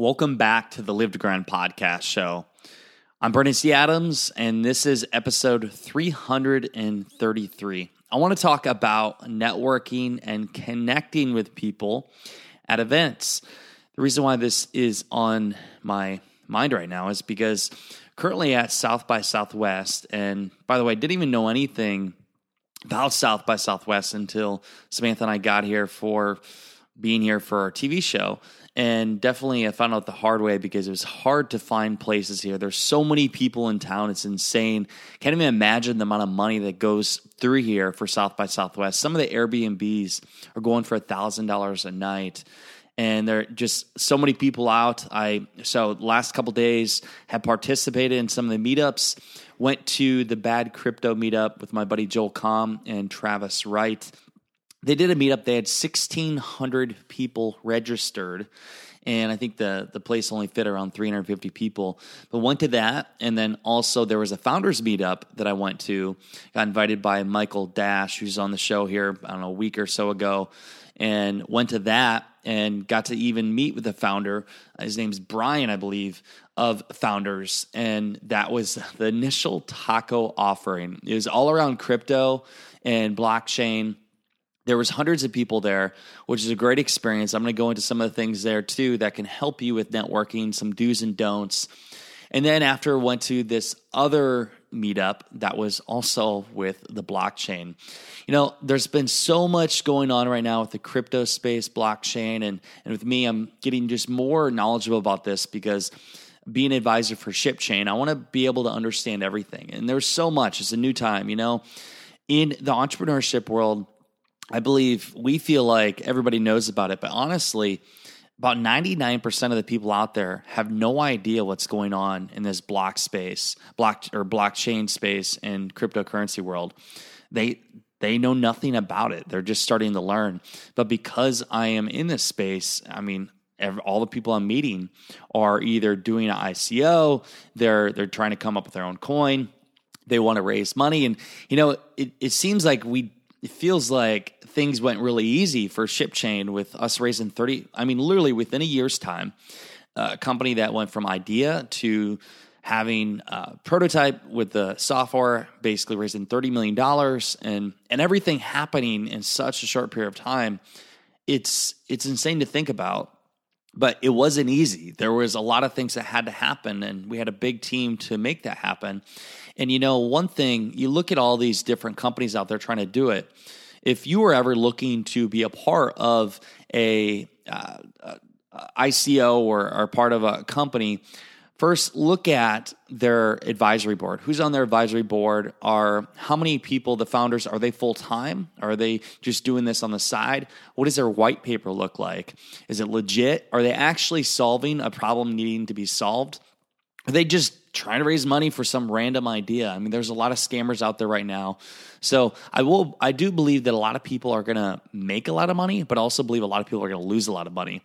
Welcome back to the Live to Grind podcast show. I'm Brandon T. Adams, and this is episode 333. I want to talk about networking and connecting with people at events. The reason why this is on my mind right now is because currently at South by Southwest, and by the way, I didn't even know anything about South by Southwest until Samantha and I got here for being here for our TV show and definitely I found out the hard way because it was hard to find places here. There's so many people in town; it's insane. Can't even imagine the amount of money that goes through here for South by Southwest. Some of the Airbnbs are going for a thousand dollars a night, and there are just so many people out. I so last couple days have participated in some of the meetups. Went to the Bad Crypto meetup with my buddy Joel Comm and Travis Wright they did a meetup. They had 1,600 people registered. And I think the, the place only fit around 350 people. But went to that. And then also there was a founders meetup that I went to. Got invited by Michael Dash, who's on the show here, I don't know, a week or so ago. And went to that and got to even meet with the founder. His name's Brian, I believe, of Founders. And that was the initial taco offering. It was all around crypto and blockchain there was hundreds of people there which is a great experience. I'm going to go into some of the things there too that can help you with networking some do's and don'ts. And then after went to this other meetup that was also with the blockchain. You know there's been so much going on right now with the crypto space blockchain and and with me i'm getting just more knowledgeable about this because being an advisor for ShipChain i want to be able to understand everything. And there's so much. It's a new time you know? In the entrepreneurship world I believe we feel like everybody knows about it, but honestly, about 99% of the people out there have no idea what's going on in this block space, block or blockchain space and cryptocurrency world. They they know nothing about it. They're just starting to learn. But because I am in this space, I mean, all the people I'm meeting are either doing an ICO, they're they're trying to come up with their own coin, they want to raise money, and you know, it, it seems like we it feels like things went really easy for ShipChain with us raising 30 i mean literally within a year's time. A company that went from idea to having a prototype with the software basically raising $30 million and and everything happening in such a short period of time. It's it's insane to think about but it wasn't easy. There was a lot of things that had to happen and we had a big team to make that happen and you know, one thing, you look at all these different companies out there trying to do it. If you were ever looking to be a part of a uh, uh, ICO or, or part of a company, first look at their advisory board. Who's on their advisory board? Are how many people the founders are they full-time? Are they just doing this on the side? What does their white paper look like? Is it legit? Are they actually solving a problem needing to be solved? are they just trying to raise money for some random idea. I mean, there's a lot of scammers out there right now. So I will, I do believe that a lot of people are going to make a lot of money, but also believe a lot of people are going to lose a lot of money.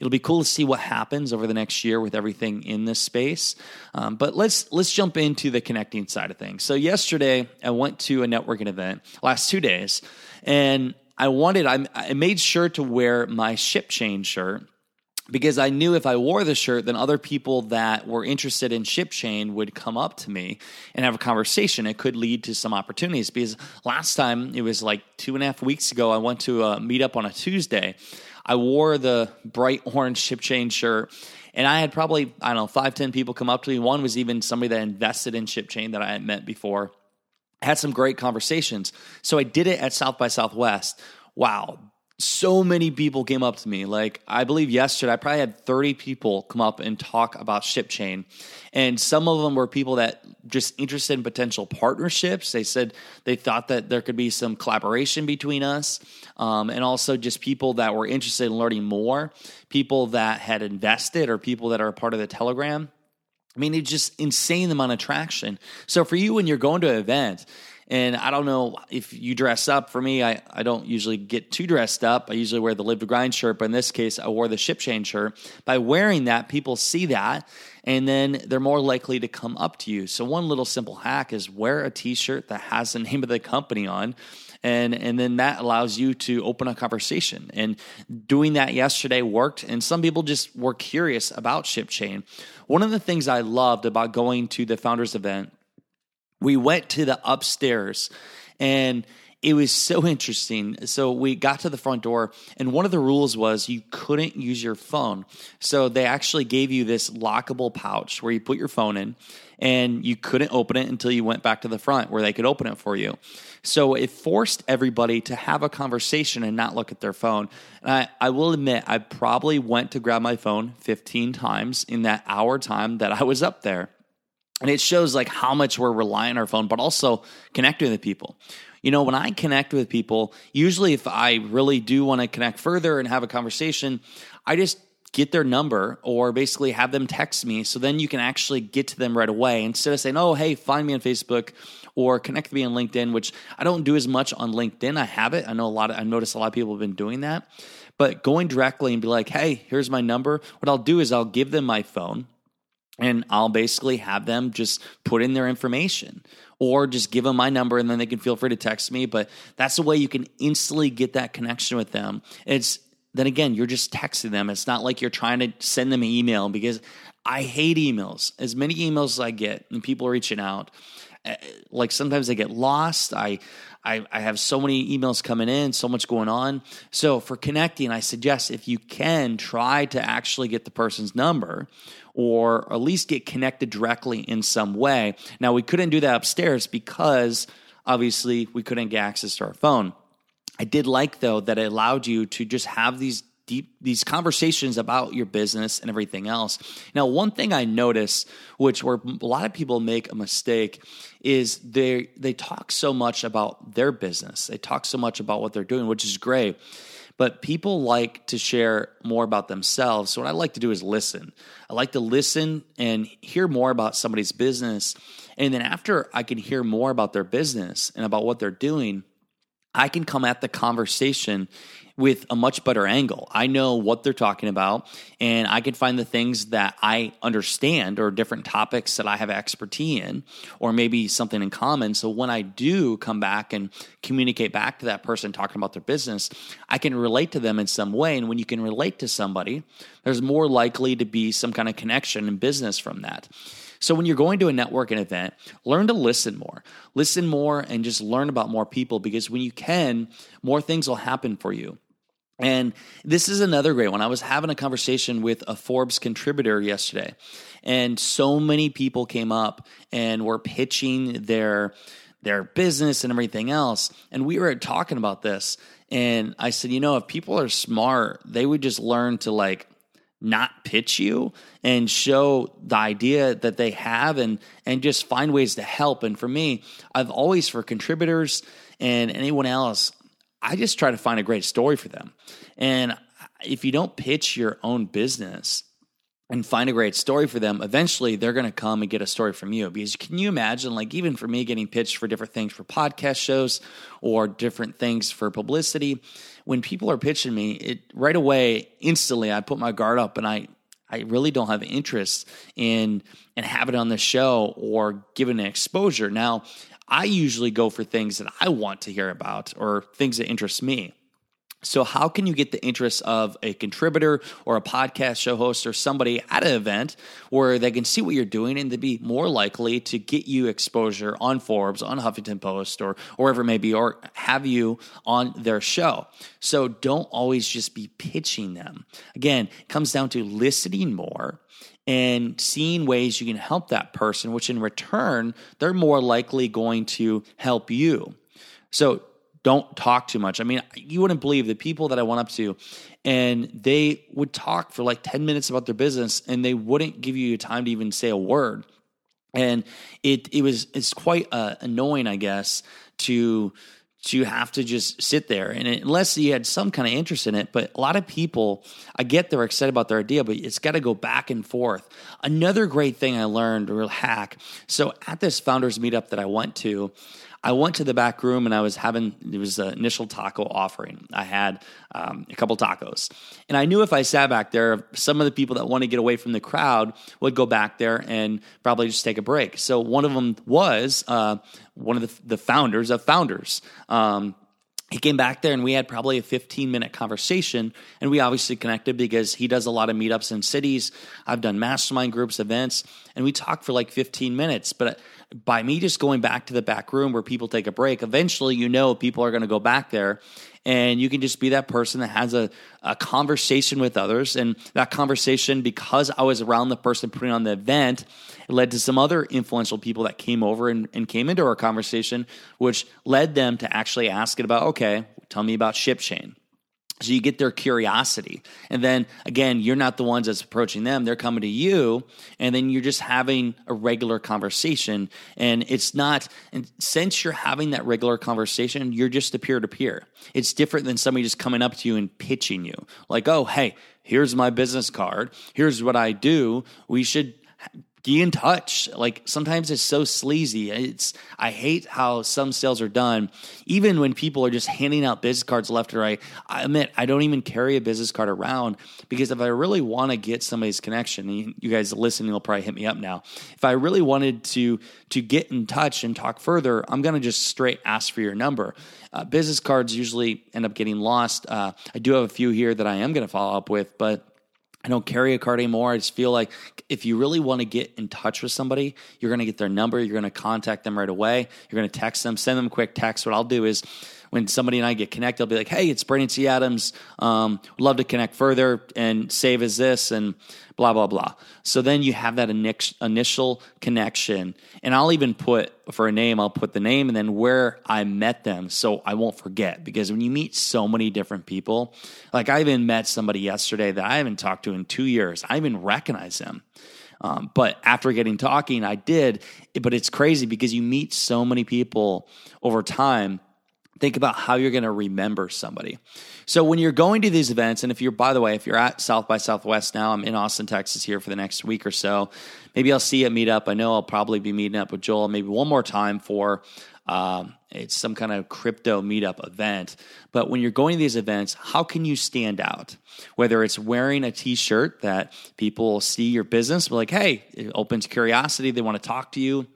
It'll be cool to see what happens over the next year with everything in this space. Um, but let's let's jump into the connecting side of things. So yesterday I went to a networking event last two days, and I wanted I, I made sure to wear my ShipChain shirt because I knew if I wore the shirt, then other people that were interested in ShipChain would come up to me and have a conversation. It could lead to some opportunities. Because last time, it was like two and a half weeks ago, I went to a meetup on a Tuesday. I wore the bright orange ShipChain shirt, and I had probably, I don't know, five, ten people come up to me. One was even somebody that invested in ShipChain that I had met before. I had some great conversations. So I did it at South by Southwest. Wow, so many people came up to me. Like I believe yesterday, I probably had 30 people come up and talk about ShipChain. And some of them were people that just interested in potential partnerships. They said they thought that there could be some collaboration between us. Um, and also just people that were interested in learning more, people that had invested or people that are part of the Telegram. I mean, it's just insane amount of traction. So for you, when you're going to an event, and I don't know if you dress up. For me, I, I don't usually get too dressed up. I usually wear the Live to Grind shirt, but in this case, I wore the ShipChain shirt. By wearing that, people see that, and then they're more likely to come up to you. So one little simple hack is wear a T-shirt that has the name of the company on and and then that allows you to open a conversation and doing that yesterday worked and some people just were curious about ShipChain one of the things i loved about going to the founders event we went to the upstairs and it was so interesting. So we got to the front door, and one of the rules was you couldn't use your phone. So they actually gave you this lockable pouch where you put your phone in, and you couldn't open it until you went back to the front where they could open it for you. So it forced everybody to have a conversation and not look at their phone. And I, I will admit, I probably went to grab my phone 15 times in that hour time that I was up there. And it shows like how much we're relying on our phone, but also connecting with people. You know, when I connect with people, usually if I really do want to connect further and have a conversation, I just get their number or basically have them text me so then you can actually get to them right away instead of saying, oh, hey, find me on Facebook or connect me on LinkedIn, which I don't do as much on LinkedIn. I have it. I know a lot of, I noticed a lot of people have been doing that. But going directly and be like, hey, here's my number. What I'll do is I'll give them my phone and I'll basically have them just put in their information or just give them my number and then they can feel free to text me. But that's the way you can instantly get that connection with them. It's then again, you're just texting them. It's not like you're trying to send them an email because I hate emails. As many emails as I get and people reaching out, Eh, like sometimes they get lost. I, I, I have so many emails coming in, so much going on. So for connecting, I suggest if you can try to actually get the person's number or at least get connected directly in some way. Now, we couldn't do that upstairs because obviously we couldn't get access to our phone. I did like though that it allowed you to just have these deep these conversations about your business and everything else. Now, one thing I notice, which where a lot of people make a mistake, is they they talk so much about their business. They talk so much about what they're doing, which is great. But people like to share more about themselves. So, what I like to do is listen. I like to listen and hear more about somebody's business. And then, after I can hear more about their business and about what they're doing, I can come at the conversation with a much better angle. I know what they're talking about, and I can find the things that I understand or different topics that I have expertise in, or maybe something in common. So when I do come back and communicate back to that person talking about their business, I can relate to them in some way. And when you can relate to somebody, there's more likely to be some kind of connection in business from that. So when you're going to a networking event, learn to listen more. Listen more and just learn about more people because when you can, more things will happen for you. And this is another great one. I was having a conversation with a Forbes contributor yesterday, and so many people came up and were pitching their their business and everything else. And we were talking about this, and I said, you know, if people are smart, they would just learn to like not pitch you and show the idea that they have and and just find ways to help and for me i've always for contributors and anyone else I just try to find a great story for them. And if you don't pitch your own business and find a great story for them, eventually they're going to come and get a story from you. Because can you imagine, like, even for me getting pitched for different things for podcast shows or different things for publicity, when people are pitching me, it right away, instantly, I put my guard up and I, I really don't have interest in and having it on the show or given an exposure. Now, I usually go for things that I want to hear about or things that interest me. So, how can you get the interest of a contributor or a podcast show host or somebody at an event where they can see what you're doing and to be more likely to get you exposure on Forbes, on Huffington Post, or, wherever it may be, or have you on their show? So, don't always just be pitching them. Again, it comes down to listening more and seeing ways you can help that person, which in return, they're more likely going to help you. So don't talk too much. I mean, you wouldn't believe the people that I went up to, and they would talk for like 10 minutes about their business and they wouldn't give you time to even say a word. And it it was it's quite uh, annoying, I guess, to to have to just sit there. And unless you had some kind of interest in it but a lot of people i get they're excited about their idea but it's got to go back and forth. Another great thing i learned real hack. So at this founders meetup that i went to I went to the back room and I was having it was an initial taco offering. I had um, a couple tacos, and I knew if I sat back there, some of the people that want to get away from the crowd would go back there and probably just take a break. So one of them was uh, one of the, the, founders of Founders. Um, he came back there and we had probably a 15 minute conversation and we obviously connected because he does a lot of meetups in cities i've done mastermind groups events and we talked for like 15 minutes but by me just going back to the back room where people take a break, eventually you know people are going to go back there and you can just be that person that has a, a conversation with others. And that conversation, because I was around the person putting on the event, led to some other influential people that came over and, and came into our conversation, which led them to actually ask it about, okay, tell me about ShipChain so you get their curiosity. And then again, you're not the ones that's approaching them. They're coming to you. And then you're just having a regular conversation. And it's not, and since you're having that regular conversation, you're just a peer to peer. It's different than somebody just coming up to you and pitching you like, oh, hey, here's my business card. Here's what I do. We should be in touch. Like sometimes it's so sleazy. It's I hate how some sales are done. Even when people are just handing out business cards left and right. I admit I don't even carry a business card around because if I really want to get somebody's connection, you guys listening will probably hit me up now. If I really wanted to to get in touch and talk further, I'm to just straight ask for your number. Uh, business cards usually end up getting lost. Uh, I do have a few here that I am to follow up with, but I don't carry a card anymore. I just feel like if you really want to get in touch with somebody, you're going to get their number. You're going to contact them right away. You're going to text them, send them a quick text. What I'll do is when somebody and I get connected, I'll be like, hey, it's Brandon T. Adams. Um, love to connect further and save as this and blah, blah, blah. So then you have that initial connection. And I'll even put for a name, I'll put the name and then where I met them so I won't forget. Because when you meet so many different people, like I even met somebody yesterday that I haven't talked to in two years, I even recognize him. Um, but after getting talking, I did. But it's crazy because you meet so many people over time think about how you're going to remember somebody. So when you're going to these events, and if you're, by the way, if you're at South by Southwest now, I'm in Austin, Texas here for the next week or so. Maybe I'll see you at Meetup. I know I'll probably be meeting up with Joel maybe one more time for um, it's some kind of crypto meetup event. But when you're going to these events, how can you stand out? Whether it's wearing a t-shirt that people see your business, like, hey, it opens curiosity. They want to talk to you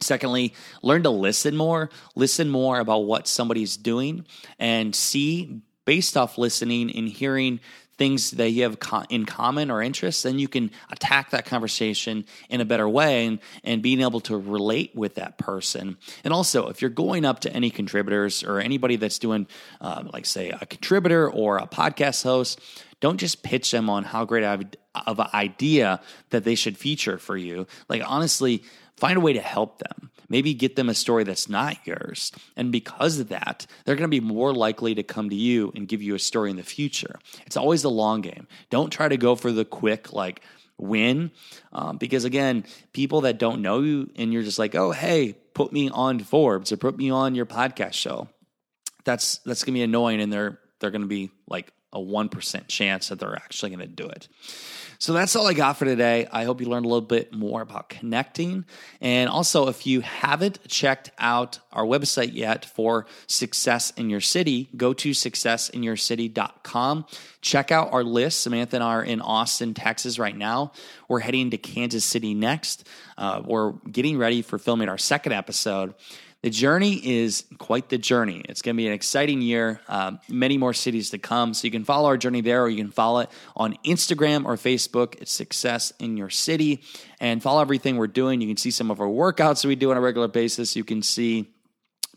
Secondly, learn to listen more, listen more about what somebody's doing and see based off listening and hearing things that you have in common or interests, then you can attack that conversation in a better way and, and being able to relate with that person. And also, if you're going up to any contributors or anybody that's doing, uh, like, say, a contributor or a podcast host, don't just pitch them on how great of an idea that they should feature for you. Like, honestly, Find a way to help them. Maybe get them a story that's not yours. And because of that, they're going to be more likely to come to you and give you a story in the future. It's always the long game. Don't try to go for the quick, like, win. Um, because again, people that don't know you and you're just like, oh, hey, put me on Forbes or put me on your podcast show. That's that's gonna be annoying, and they're they're gonna be like a 1% chance that they're actually going to do it. So that's all I got for today. I hope you learned a little bit more about connecting. And also, if you haven't checked out our website yet for Success in Your City, go to successinyourcity.com. Check out our list. Samantha and I are in Austin, Texas right now. We're heading to Kansas City next. Uh, we're getting ready for filming our second episode. The journey is quite the journey. It's going to be an exciting year, uh, many more cities to come. So you can follow our journey there, or you can follow it on Instagram or Facebook. It's Success in Your City, and follow everything we're doing. You can see some of our workouts that we do on a regular basis. You can see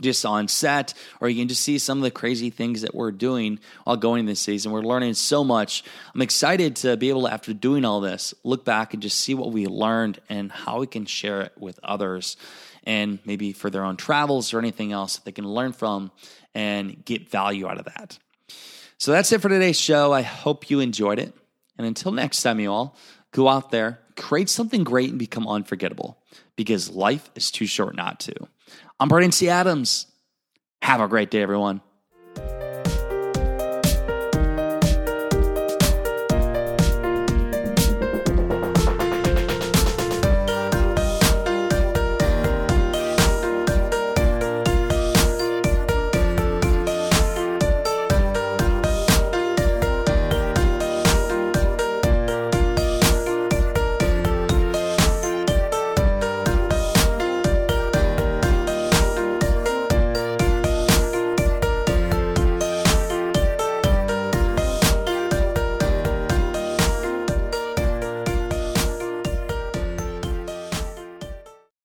just on set, or you can just see some of the crazy things that we're doing while going this season. We're learning so much. I'm excited to be able to, after doing all this, look back and just see what we learned and how we can share it with others and maybe for their own travels or anything else that they can learn from and get value out of that. So that's it for today's show. I hope you enjoyed it. And until next time, you all, go out there, create something great, and become unforgettable because life is too short not to. I'm Brandon T. Adams. Have a great day, everyone.